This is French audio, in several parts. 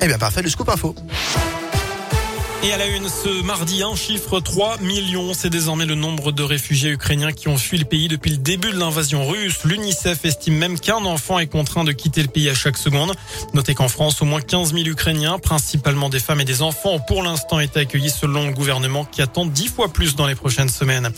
Eh bien parfait, le scoop info. Et à la une ce mardi, un chiffre 3 millions. C'est désormais le nombre de réfugiés ukrainiens qui ont fui le pays depuis le début de l'invasion russe. L'UNICEF estime même qu'un enfant est contraint de quitter le pays à chaque seconde. Notez qu'en France, au moins 15 000 Ukrainiens, principalement des femmes et des enfants, ont pour l'instant été accueillis selon le gouvernement qui attend 10 fois plus dans les prochaines semaines.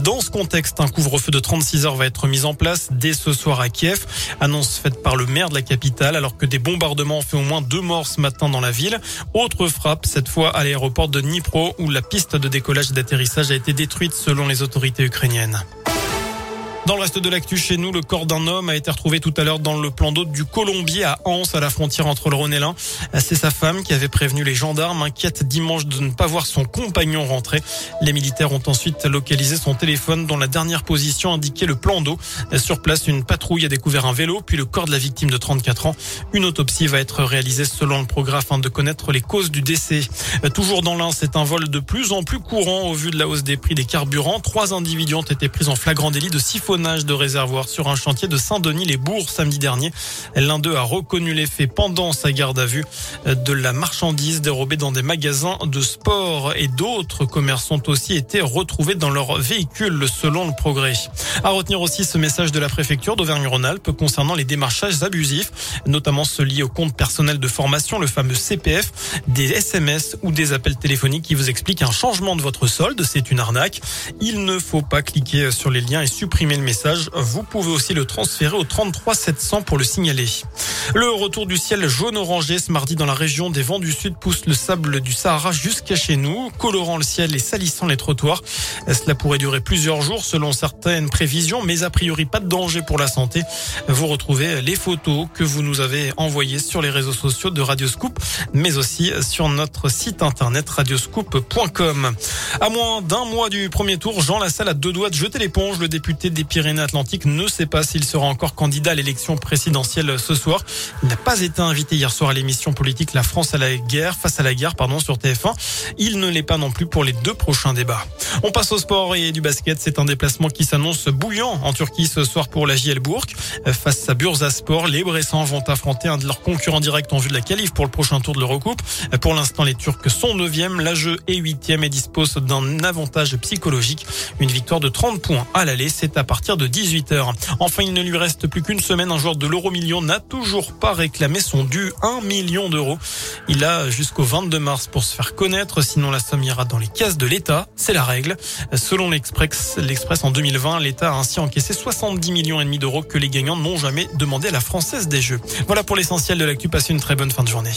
Dans ce contexte, un couvre-feu de 36 heures va être mis en place dès ce soir à Kiev. Annonce faite par le maire de la capitale alors que des bombardements ont fait au moins deux morts ce matin dans la ville. Autre frappe, cette fois à l'aéroport port de Dnipro où la piste de décollage et d'atterrissage a été détruite selon les autorités ukrainiennes. Dans le reste de l'actu chez nous, le corps d'un homme a été retrouvé tout à l'heure dans le plan d'eau du Colombier à Anse, à la frontière entre le Rhône et l'Ain. C'est sa femme qui avait prévenu les gendarmes, inquiète dimanche de ne pas voir son compagnon rentrer. Les militaires ont ensuite localisé son téléphone dont la dernière position indiquait le plan d'eau. Sur place, une patrouille a découvert un vélo, puis le corps de la victime de 34 ans. Une autopsie va être réalisée selon le programme afin de connaître les causes du décès. Toujours dans l'Ain, c'est un vol de plus en plus courant au vu de la hausse des prix des carburants. Trois individus ont été pris en flagrant délit de siphon de réservoir sur un chantier de Saint-Denis-les-Bourgs samedi dernier. L'un d'eux a reconnu les faits pendant sa garde à vue de la marchandise dérobée dans des magasins de sport et d'autres commerçants ont aussi été retrouvés dans leur véhicule selon le progrès. À retenir aussi ce message de la préfecture d'Auvergne-Rhône-Alpes concernant les démarchages abusifs, notamment ceux liés au compte personnel de formation, le fameux CPF, des SMS ou des appels téléphoniques qui vous expliquent un changement de votre solde. C'est une arnaque. Il ne faut pas cliquer sur les liens et supprimer le message. Vous pouvez aussi le transférer au 33 700 pour le signaler. Le retour du ciel jaune-orangé ce mardi dans la région des vents du sud pousse le sable du Sahara jusqu'à chez nous, colorant le ciel et salissant les trottoirs. Cela pourrait durer plusieurs jours selon certaines prévisions, mais a priori pas de danger pour la santé. Vous retrouvez les photos que vous nous avez envoyées sur les réseaux sociaux de Radioscoop, mais aussi sur notre site internet radioscoop.com. À moins d'un mois du premier tour, Jean Lassalle a deux doigts de jeter l'éponge. Le député des Pyrénées-Atlantiques ne sait pas s'il sera encore candidat à l'élection présidentielle ce soir. Il n'a pas été invité hier soir à l'émission politique La France à la guerre, face à la guerre, pardon, sur TF1. Il ne l'est pas non plus pour les deux prochains débats. On passe au sport et du basket. C'est un déplacement qui s'annonce bouillant en Turquie ce soir pour la JL Bourg. Face à Bursaspor, les Bressans vont affronter un de leurs concurrents directs en vue de la qualif pour le prochain tour de l'Eurocoupe. Pour l'instant, les Turcs sont 9e, la jeu est 8e et dispose d'un avantage psychologique. Une victoire de 30 points à l'aller, c'est à partir de 18h. Enfin, il ne lui reste plus qu'une semaine. Un joueur de l'Euro Million n'a toujours pas réclamé son dû 1 million d'euros. Il a jusqu'au 22 mars pour se faire connaître, sinon la somme ira dans les caisses de l'État. C'est la règle. Selon l'Express, en 2020, l'État a ainsi encaissé 70 millions et demi d'euros que les gagnants n'ont jamais demandé à la Française des Jeux. Voilà pour l'essentiel de l'actu. Passez une très bonne fin de journée.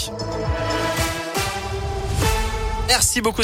Merci beaucoup.